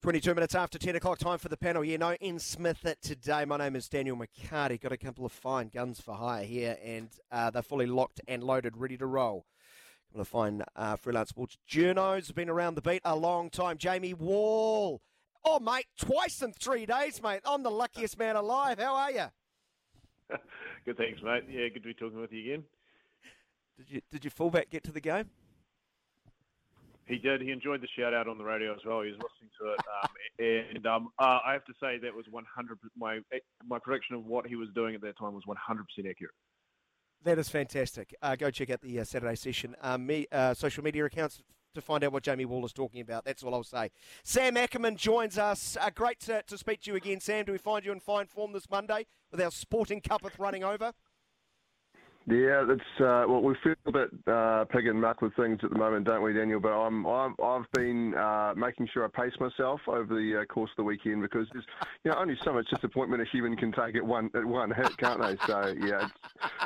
22 minutes after 10 o'clock, time for the panel. Yeah, no Ian Smith today. My name is Daniel McHardy. Got a couple of fine guns for hire here, and uh, they're fully locked and loaded, ready to roll. Got to find uh, freelance sports journos. Been around the beat a long time. Jamie Wall. Oh, mate, twice in three days, mate. I'm the luckiest man alive. How are you? good, thanks, mate. Yeah, good to be talking with you again. Did you did your fullback get to the game? He did. He enjoyed the shout out on the radio as well. He was listening to it, um, and um, uh, I have to say that was 100. My my prediction of what he was doing at that time was 100 percent accurate. That is fantastic. Uh, go check out the uh, Saturday session. Um, me, uh, social media accounts to find out what Jamie Wall is talking about. That's all I'll say. Sam Ackerman joins us. Uh, great to, to speak to you again, Sam. Do we find you in fine form this Monday with our sporting cupboard running over? Yeah, that's uh, well. We feel a bit uh, pig and muck with things at the moment, don't we, Daniel? But I'm, I'm I've been uh, making sure I pace myself over the uh, course of the weekend because there's you know only so much disappointment a human can take at one at one hit, can't they? So yeah,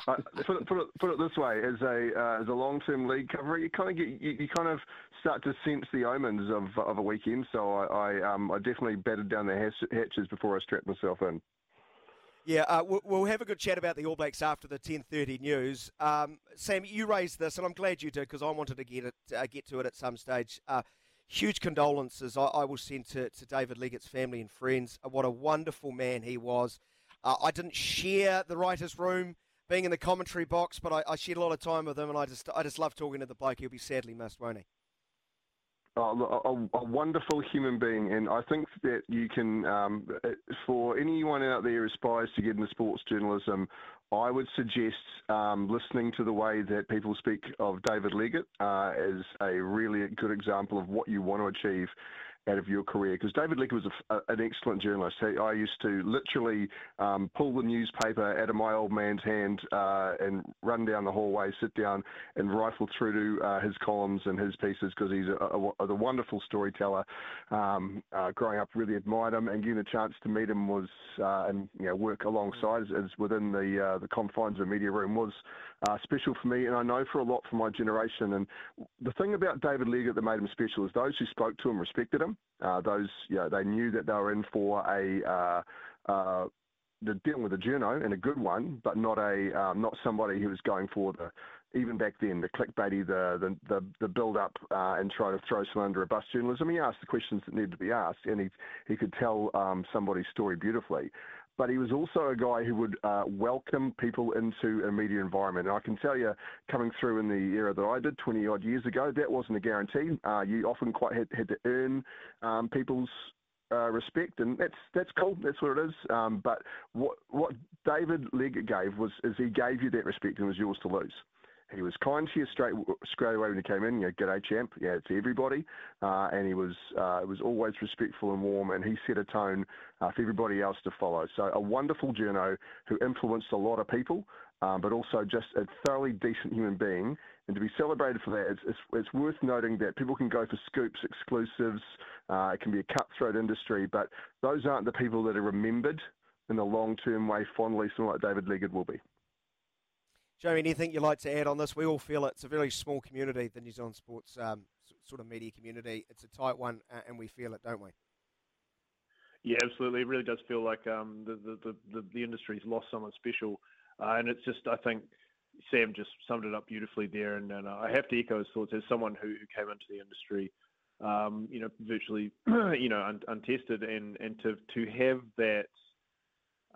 uh, put it, put it put it this way: as a uh, as a long term league cover, you kind of get you, you, kind of start to sense the omens of of a weekend. So I I, um, I definitely batted down the hatches before I strapped myself in. Yeah, uh, we'll have a good chat about the All Blacks after the 10:30 news. Um, Sam, you raised this, and I'm glad you did because I wanted to get it, uh, get to it at some stage. Uh, huge condolences I, I, will send to, to David Leggat's family and friends. Uh, what a wonderful man he was. Uh, I didn't share the writers' room, being in the commentary box, but I, I shared a lot of time with him, and I just I just love talking to the bloke. He'll be sadly missed, won't he? A, a, wonderful human being, and I think that you can, um, for anyone out there who aspires to get into sports journalism, I would suggest um, listening to the way that people speak of David Leggat uh, as a really good example of what you want to achieve out of your career? Because David Leggat was a, a, an excellent journalist. I used to literally um, pull the newspaper out of my old man's hand uh, and run down the hallway, sit down, and rifle through to uh, his columns and his pieces because he's a, a, wonderful storyteller. Um, uh, growing up, really admired him, and getting a chance to meet him was uh, and you know work alongside as, within the uh, the confines of the media room was uh, special for me, and I know for a lot for my generation. And the thing about David Leggat that made him special is those who spoke to him respected him. Uh, those, you know, they knew that they were in for a uh, uh, the dealing with a journo and a good one, but not a um, not somebody who was going for the even back then the clickbaity, the the the, the build up uh, and try to throw someone under a bus journalism. He asked the questions that needed to be asked, and he he could tell um, somebody's story beautifully but he was also a guy who would uh, welcome people into a media environment. And I can tell you, coming through in the era that I did 20 odd years ago, that wasn't a guarantee. Uh, you often quite had, had to earn um, people's uh, respect, and that's that's cool. That's what it is. Um, but what what David Leggat gave was is he gave you that respect and it was yours to lose. He was kind to you straight straight away when he came in. You know, g'day champ. Yeah, to everybody, uh, and he was uh, was always respectful and warm, and he set a tone uh, for everybody else to follow. So a wonderful journo who influenced a lot of people, um, but also just a thoroughly decent human being. And to be celebrated for that, it's, it's, it's worth noting that people can go for scoops, exclusives. Uh, it can be a cutthroat industry, but those aren't the people that are remembered in the long term way fondly, someone like David Leggat will be. Jamie, anything you'd like to add on this? We all feel it's a very small community, the New Zealand sports um, sort of media community. It's a tight one, and we feel it, don't we? Yeah, absolutely. It really does feel like um, the, the, the, the industry's lost someone special. Uh, and it's just, I think, Sam just summed it up beautifully there, and, and I have to echo his thoughts as someone who, who came into the industry, um, you know, virtually, you know, un, untested, and and to to have that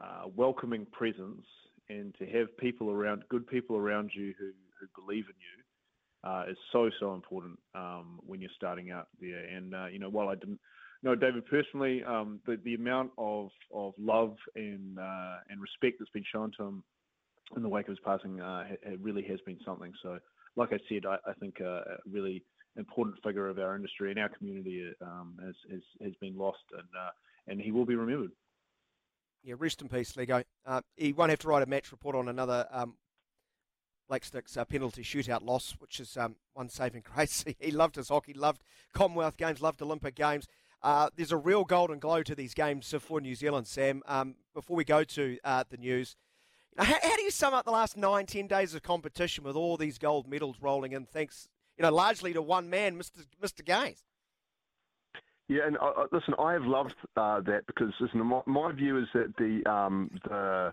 uh, welcoming presence and to have people around, good people around you who who believe in you, uh, is so so important um, when you're starting out there. And uh, you know, while I didn't know David personally, um, the the amount of of love and uh, and respect that's been shown to him in the wake of his passing, uh, it really has been something. So, like I said, I, I think uh, a really important figure of our industry and our community um, has, has, has been lost, and uh, and he will be remembered. Yeah, rest in peace, Lego. Uh, he won't have to write a match report on another um, Black Sticks uh, penalty shootout loss, which is um, one saving grace. he loved his hockey, loved Commonwealth Games, loved Olympic Games. Uh, there's a real golden glow to these games for New Zealand, Sam. Um, before we go to uh, the news, how, how, do you sum up the last nine, ten days of competition with all these gold medals rolling in? Thanks, you know, largely to one man, Mr. Mr. Gaze. Yeah, and uh, uh, listen, I have loved uh, that because listen, my, my, view is that the um, the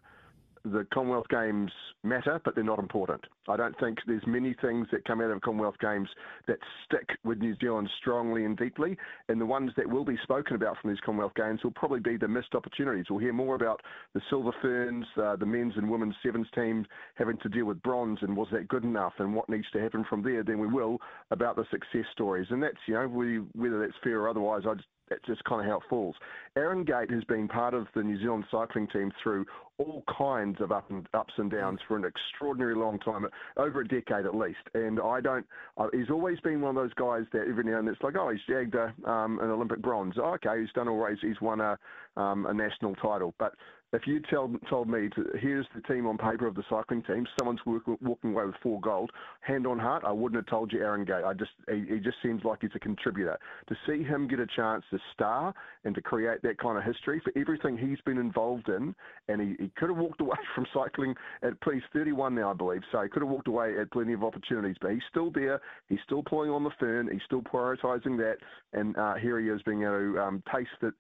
the Commonwealth Games matter, but they're not important. I don't think there's many things that come out of Commonwealth Games that stick with New Zealand strongly and deeply. And the ones that will be spoken about from these Commonwealth Games will probably be the missed opportunities. We'll hear more about the Silver Ferns, uh, the men's and women's sevens team having to deal with bronze and was that good enough and what needs to happen from there than we will about the success stories. And that's, you know, we, whether that's fair or otherwise, I just that's just kind of how it falls. Aaron Gate has been part of the New Zealand cycling team through all kinds of up and, ups and downs for an extraordinary long time, over a decade at least. And I don't. Uh, he's always been one of those guys that every now and then it's like, oh, he's jagged a, um, an Olympic bronze. Oh, okay, he's done all race. He's won a um, a national title, but if you tell, told me to, here's the team on paper of the cycling team, someone's work, walking away with four gold, hand on heart, I wouldn't have told you Aaron Gate. I just he, he, just seems like he's a contributor. To see him get a chance to star and to create that kind of history for everything he's been involved in, and he, he could have walked away from cycling at he's 31 now, I believe, so he could have walked away at plenty of opportunities, but he's still there. He's still pulling on the fern. He's still prioritising that, and uh, here he is being able to um, taste it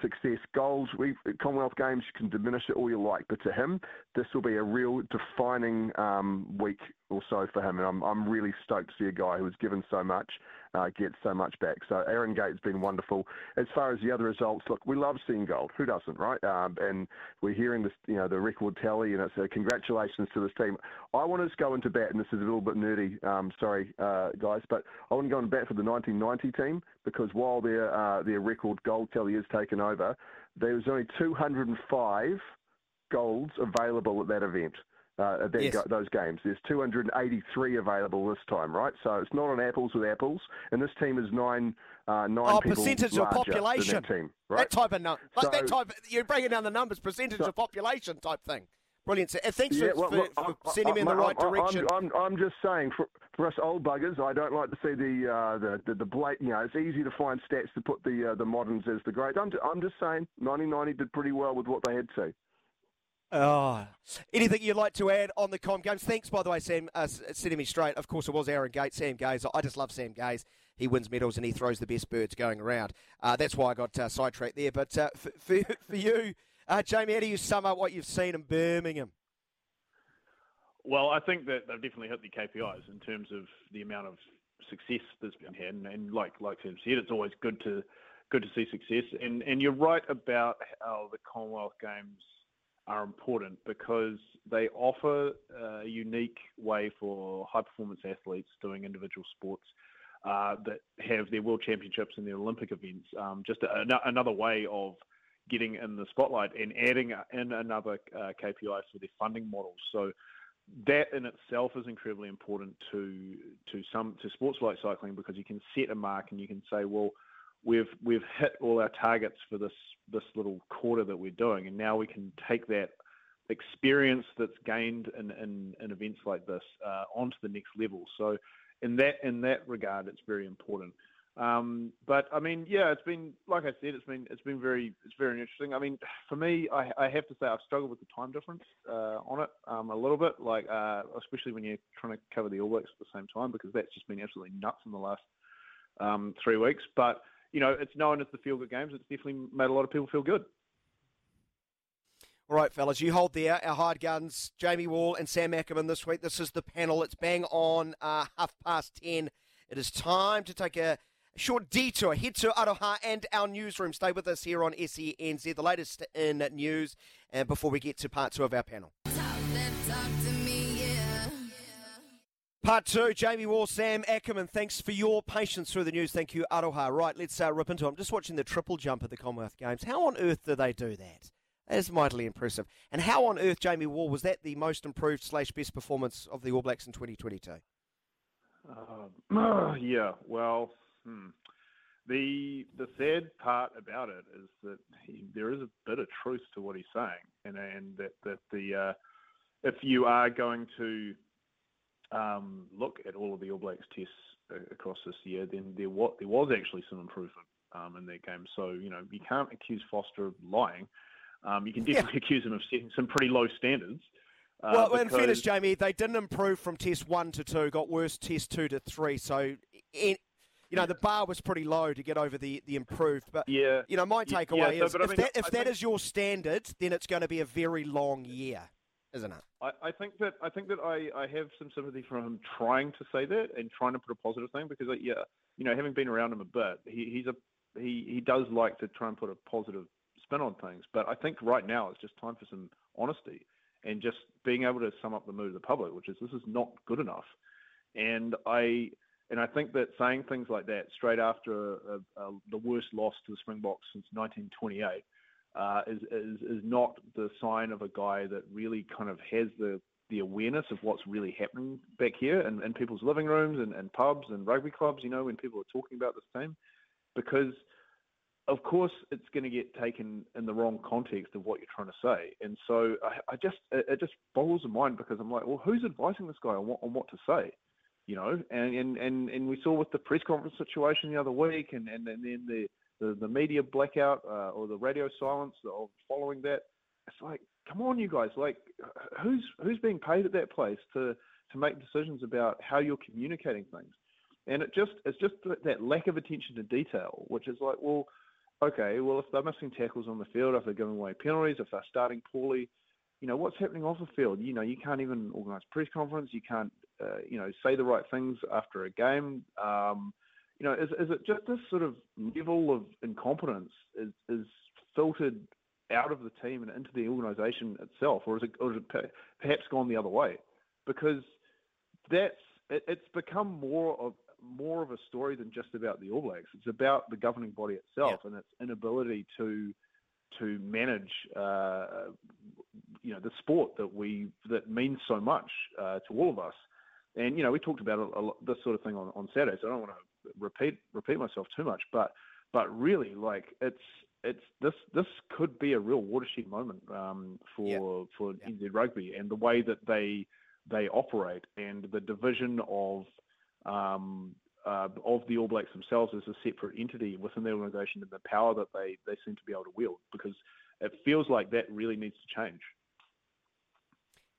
success. Goals, we Commonwealth Games, you can diminish it all you like, but to him, this will be a real defining um, week or so for him, and I'm I'm really stoked to see a guy who has given so much uh, get so much back. So Aaron Gate's been wonderful. As far as the other results, look, we love seeing gold. Who doesn't, right? Um, and we're hearing this, you know, the record tally, and it's a congratulations to this team. I want to go into bat, and this is a little bit nerdy. Um, sorry, uh, guys, but I want to go into bat for the 1990 team because while their uh, their record gold tally is taken over, there was only 205 golds available at that event uh, yes. go, those games. There's 283 available this time, right? So it's not on apples with apples, and this team is nine uh, nine oh, people percentage of population. That team, right? That type of number, like so, that type. You're breaking down the numbers, percentage so, of population type thing. Brilliant. Uh, thanks yeah, for, well, for, for sending me in the right I'm, direction. I'm, I'm, just saying, for, for us old buggers, I don't like to see the uh, the the, the blatant. You know, it's easy to find stats to put the uh, the moderns as the great. I'm, I'm just saying, 1990 did pretty well with what they had to. Oh, anything you'd like to add on the Com Games? Thanks, by the way, Sam, uh, setting me straight. Of course, it was Aaron Gates, Sam Gaze. I just love Sam Gaze. He wins medals and he throws the best birds going around. Uh, that's why I got uh, sidetracked there. But uh, for, for, for, you, uh, Jamie, how do you sum up what you've seen in Birmingham? Well, I think that they've definitely hit the KPIs in terms of the amount of success that's been had, and, and like like Sam said, it's always good to good to see success. And and you're right about how the Commonwealth Games are important because they offer a unique way for high performance athletes doing individual sports uh, that have their world championships and their Olympic events. Um, just a, another way of getting in the spotlight and adding in another uh, KPI for their funding models. So that in itself is incredibly important to to some to sports like cycling because you can set a mark and you can say, well, we've we've hit all our targets for this this little quarter that we're doing, and now we can take that experience that's gained in, in, in events like this uh, onto the next level. So in that in that regard, it's very important. Um, but I mean, yeah, it's been like I said, it's been it's been very it's very interesting. I mean, for me, I, I have to say I've struggled with the time difference uh, on it um, a little bit, like uh, especially when you're trying to cover the All Blacks at the same time because that's just been absolutely nuts in the last um, three weeks. But you know, it's known as the feel good games. It's definitely made a lot of people feel good. All right, fellas, you hold there. Our hard guns, Jamie Wall and Sam Ackerman this week. This is the panel. It's bang on uh, half past 10. It is time to take a short detour. Head to Aroha and our newsroom. Stay with us here on SENZ, the latest in news, and before we get to part two of our panel. Part two, Jamie Wall, Sam Ackerman, thanks for your patience through the news. Thank you, Aroha. Right, let's uh, rip into it. I'm just watching the triple jump at the Commonwealth Games. How on earth do they do that? That is mightily impressive. And how on earth, Jamie Wall, was that the most improved slash best performance of the All Blacks in 2022? Uh, yeah, well, hmm. the the sad part about it is that he, there is a bit of truth to what he's saying, and and that that the uh, if you are going to um, look at all of the All Blacks tests across this year, then there was there was actually some improvement um, in that game. So you know you can't accuse Foster of lying. Um, you can definitely yeah. accuse him of setting some pretty low standards. Uh, well, because... in fairness, Jamie, they didn't improve from test one to two, got worse test two to three. So, in, you know, the bar was pretty low to get over the, the improved. But, yeah. you know, my takeaway yeah, is if, I mean, that, if that think... is your standard, then it's going to be a very long year, isn't it? I, I think that I think that I, I have some sympathy for him trying to say that and trying to put a positive thing because, yeah, you know, having been around him a bit, he, he's a he, he does like to try and put a positive spin on things. But I think right now it's just time for some honesty and just being able to sum up the mood of the public, which is this is not good enough. And I and I think that saying things like that straight after a, a, a, the worst loss to the Springboks since 1928 uh, is, is is not the sign of a guy that really kind of has the the awareness of what's really happening back here in, in people's living rooms and, and pubs and rugby clubs. You know, when people are talking about this team, because of course, it's going to get taken in the wrong context of what you're trying to say. And so I, I just, it, it, just boggles the mind because I'm like, well, who's advising this guy on what, on what to say? You know, and, and, and, and we saw with the press conference situation the other week and, and, and then the, the, the media blackout uh, or the radio silence of following that. It's like, come on, you guys, like who's, who's being paid at that place to, to make decisions about how you're communicating things? And it just, it's just that lack of attention to detail, which is like, well, okay, well, if they're missing tackles on the field, if they're giving away penalties, if they're starting poorly, you know, what's happening off the field? You know, you can't even organise press conference. You can't, uh, you know, say the right things after a game. Um, you know, is, is it just this sort of level of incompetence is, is filtered out of the team and into the organisation itself, or is it, or is it perhaps gone the other way? Because that's it, it's become more of more of a story than just about the All Blacks. It's about the governing body itself yeah. and its inability to to manage, uh, you know, the sport that we that means so much uh, to all of us. And you know, we talked about a, a, this sort of thing on, on Saturday, so I don't want to repeat repeat myself too much. But but really, like it's it's this this could be a real watershed moment um, for yeah. for yeah. NZ Rugby and the way that they they operate and the division of um, uh, of the All Blacks themselves as a separate entity within the organisation and the power that they, they seem to be able to wield because it feels like that really needs to change.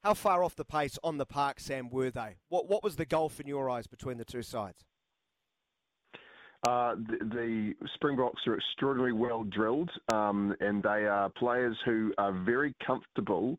How far off the pace on the park, Sam, were they? What, what was the gulf in your eyes between the two sides? Uh, the, the, Springboks are extraordinarily well drilled, um, and they are players who are very comfortable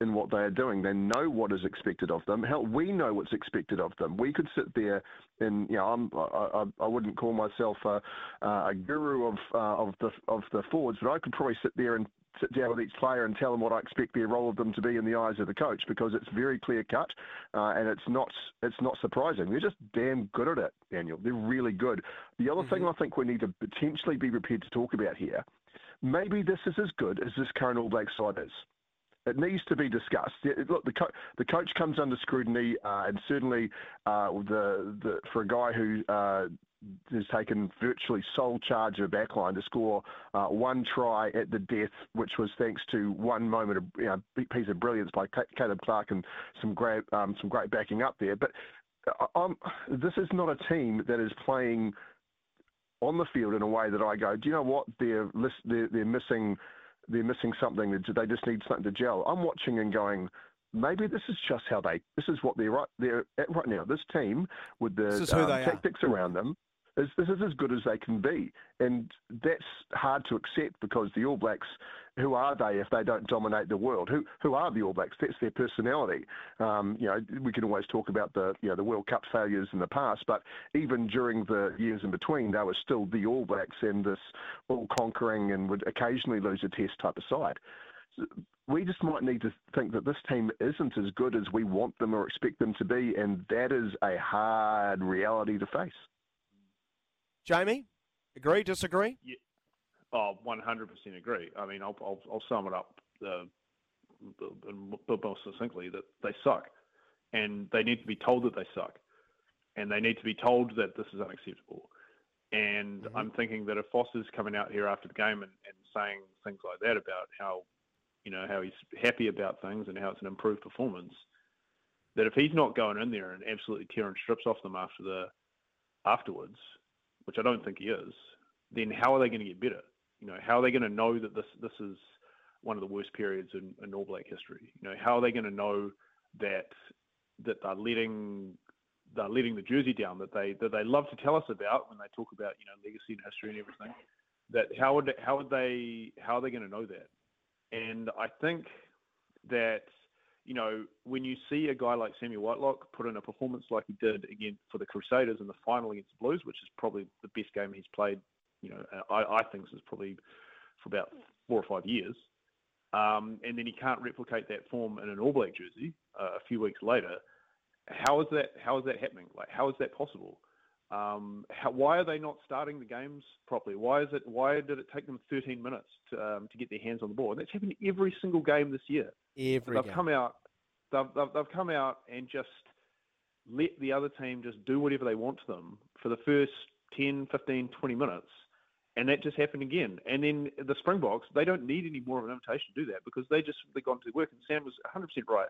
in what they are doing. They know what is expected of them. Hell, we know what's expected of them. We could sit there and you know I'm, I, I wouldn't call myself a, a guru of uh, of the of the forwards, but I could probably sit there and sit down with each player and tell them what I expect the role of them to be in the eyes of the coach because it's very clear cut uh, and it's not it's not surprising. They're just damn good at it, Daniel. They're really good. The other mm-hmm. thing I think we need to potentially be prepared to talk about here, maybe this is as good as this current All Black side is. It needs to be discussed. Look, the, co- the coach comes under scrutiny, uh, and certainly uh, the, the for a guy who uh, has taken virtually sole charge of a backline to score uh, one try at the death, which was thanks to one moment of you know, piece of brilliance by Caleb Clarke and some great um, some great backing up there. But uh, this is not a team that is playing on the field in a way that I go, do you know what? They're they're, they're missing they're missing something. They just need something to gel. I'm watching and going, maybe this is just how they. This is what they're right. They're at right now. This team with the um, tactics around them. Is this is as good as they can be, and that's hard to accept because the All Blacks, who are they if they don't dominate the world? Who who are the All Blacks? That's their personality. Um, you know, we can always talk about the you know the World Cup failures in the past, but even during the years in between, they were still the All Blacks and this all conquering and would occasionally lose a test type of side we just might need to think that this team isn't as good as we want them or expect them to be, and that is a hard reality to face. Jamie, agree, disagree? Yeah. Oh, 100% agree. I mean, I'll, I'll, I'll sum it up uh, most succinctly that they suck, and they need to be told that they suck, and they need to be told that this is unacceptable. And mm-hmm. I'm thinking that if Foster's coming out here after the game and, and saying things like that about how you know, how he's happy about things and how it's an improved performance, that if he's not going in there and absolutely tearing strips off them after the afterwards, which I don't think he is, then how are they going to get better? You know, how are they going to know that this this is one of the worst periods in, in All Black history? You know, how are they going to know that that they're letting they're letting the jersey down that they that they love to tell us about when they talk about you know legacy and history and everything? That how would how would they how are they going to know that? And I think that, you know, when you see a guy like Sammy Whitelock put in a performance like he did again for the Crusaders in the final against the Blues, which is probably the best game he's played, you know, I, I think is probably for about four or five years. Um, and then he can't replicate that form in an All Black jersey uh, a few weeks later. How is that? How is that happening? Like, how is that possible? Um, how, why are they not starting the games properly? Why is it? Why did it take them 13 minutes to, um, to get their hands on the ball? And that's happened every single game this year. Every they've game. come out. They've, they've, they've come out and just let the other team just do whatever they want to them for the first 10, 15, 20 minutes. And that just happened again. And then the Springboks, they don't need any more of an invitation to do that because they just they've gone to work. And Sam was 100% right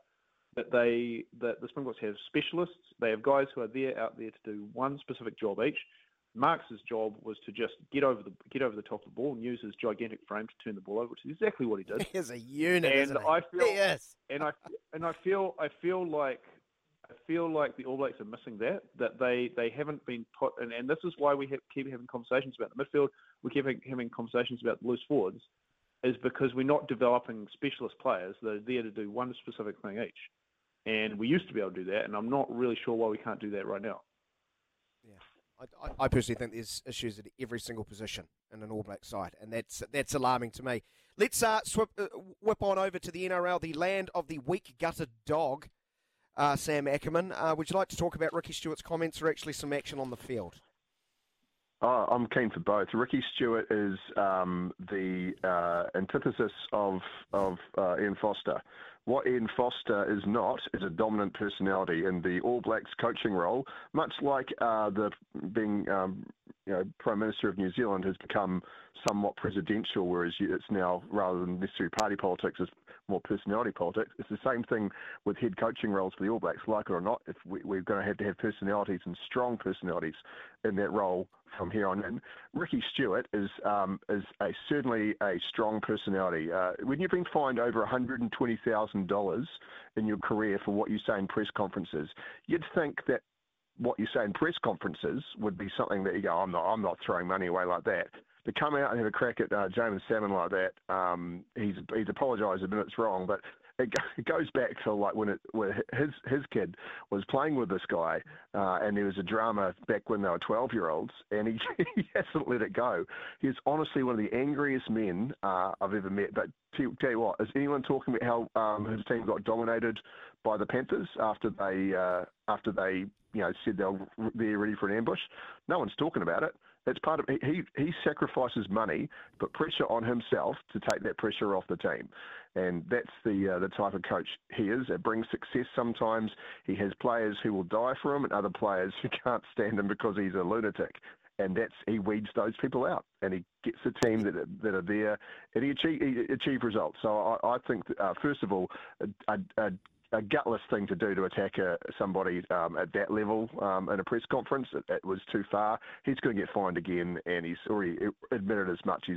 that they that the Springboks have specialists. They have guys who are there out there to do one specific job each. Marx's job was to just get over the get over the top of the ball and use his gigantic frame to turn the ball over, which is exactly what he did. He is a unit, and I feel, yes. and I and I feel I feel like I feel like the All Blacks are missing that. That they they haven't been put, and, and this is why we have, keep having conversations about the midfield. We keep having conversations about the loose forwards, is because we're not developing specialist players that are there to do one specific thing each. And we used to be able to do that, and I'm not really sure why we can't do that right now. Yeah, I, I personally think there's issues at every single position in an All Black side, and that's that's alarming to me. Let's uh, swip, uh, whip on over to the NRL, the land of the weak gutted dog. Uh, Sam Ackerman, uh, would you like to talk about Ricky Stuart's comments or actually some action on the field? Oh, I'm keen for both. Ricky Stuart is um, the uh, antithesis of of uh, Ian Foster. What Ian Foster is not is a dominant personality in the All Blacks coaching role, much like uh, the being um, you know Prime Minister of New Zealand has become somewhat presidential, whereas it's now rather than necessarily party politics, it's more personality politics. It's the same thing with head coaching roles for the All Blacks, like it or not. If we, we're going to have to have personalities and strong personalities in that role from here on in. Ricky Stuart is um, is a, certainly a strong personality. Uh, when you've been fined over $120,000 in your career for what you say in press conferences, you'd think that what you say in press conferences would be something that you go, I'm not, I'm not throwing money away like that. To come out and have a crack at uh, Jaeman Salmon like that, um, he's he's apologised and it's wrong, but it, goes back to like when it when his his kid was playing with this guy, uh, and there was a drama back when they were twelve year olds, and he he hasn't let it go. He's honestly one of the angriest men uh, I've ever met. But tell, tell you what, is anyone talking about how um, his team got dominated by the Panthers after they uh, after they you know said they're they're ready for an ambush? No one's talking about it. It's part of he he sacrifices money, put pressure on himself to take that pressure off the team, and that's the uh, the type of coach he is. It brings success. Sometimes he has players who will die for him, and other players who can't stand him because he's a lunatic. And that's he weeds those people out, and he gets the team that are, that are there, and he achieve he achieve results. So I, I think uh, first of all, a, a, a gutless thing to do to attack a, somebody um, at that level um, in a press conference. It, it, was too far. He's going to get fined again, and he's already admitted as much he's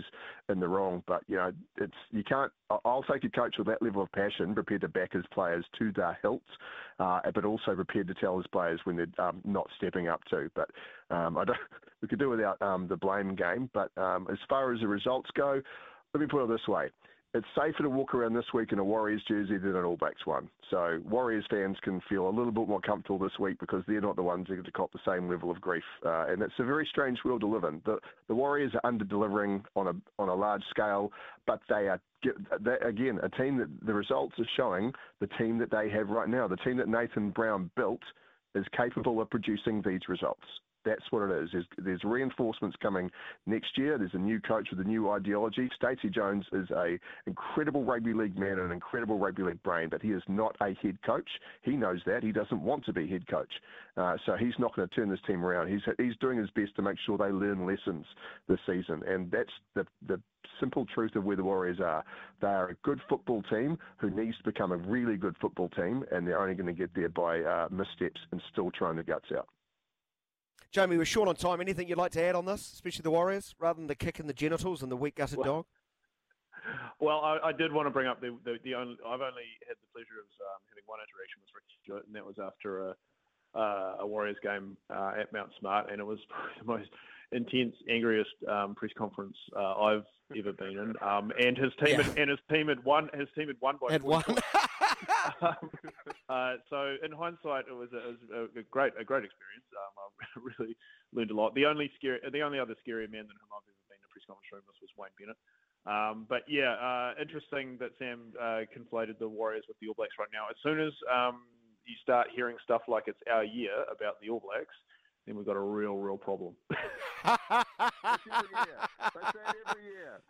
in the wrong. But you know, it's you can't. I'll take a coach with that level of passion, prepared to back his players to their hilt, uh, but also prepared to tell his players when they're um, not stepping up to. But um, I don't. We could do without um, the blame game. But um, as far as the results go, let me put it this way it's safer to walk around this week in a Warriors jersey than an All Blacks one. So Warriors fans can feel a little bit more comfortable this week because they're not the ones who get to cop the same level of grief. Uh, and it's a very strange world to live in. The, the Warriors are under delivering on a on a large scale, but they are again a team that the results are showing the team that they have right now, the team that Nathan Brown built, is capable of producing these results. That's what it is. There's, there's, reinforcements coming next year. There's a new coach with a new ideology. Stacey Jones is a incredible rugby league man and an incredible rugby league brain, but he is not a head coach. He knows that. He doesn't want to be head coach. Uh, so he's not going to turn this team around. He's he's doing his best to make sure they learn lessons this season, and that's the the simple truth of where the Warriors are. They are a good football team who needs to become a really good football team, and they're only going to get there by uh, missteps and still trying their guts out. Jamie, we're short on time. Anything you'd like to add on this, especially the Warriors, rather than the kick in the genitals and the weak gutted well, dog? Well, I, I, did want to bring up the, the, the only I've only had the pleasure of um, having one interaction with Ricky Stuart, and that was after a uh, a Warriors game uh, at Mount Smart, and it was the most intense, angriest um, press conference uh, I've ever been in. Um, and his team yeah. had, and his team had won. His team had won by had won. um, uh, so in hindsight, it was a, it was a great a great experience. Um, I really learned a lot. The only scary, the only other scarier man than him I've ever been in a press conference room was, was Wayne Bennett. Um, but yeah, uh, interesting that Sam uh, conflated the Warriors with the All Blacks right now. As soon as um, you start hearing stuff like it's our year about the All Blacks, then we've got a real, real problem. every year. every year.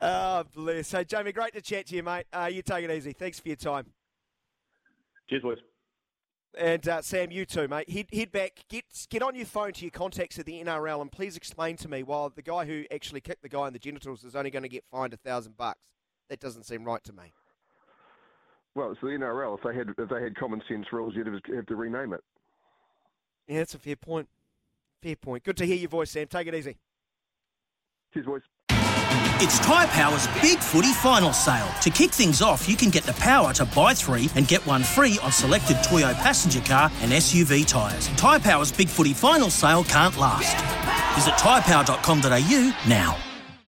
Oh, bless. Hey, Jamie, great to chat to you, mate. Uh, you take it easy. Thanks for your time. Cheers, boys. And uh, Sam, you too, mate. Head, head back, get get on your phone to your contacts at the NRL, and please explain to me why the guy who actually kicked the guy in the genitals is only going to get fined a thousand bucks. That doesn't seem right to me. Well, it's the NRL. If they had if they had common sense rules, you'd have to rename it. Yeah, that's a fair point. Fair point. Good to hear your voice, Sam. Take it easy. Cheers, boys. It's Tyre Power's Big Footy Final Sale. To kick things off, you can get the power to buy three and get one free on selected Toyo passenger car and SUV tyres. Tyre Power's Big Footy Final Sale can't last. Visit tyrepower.com.au now.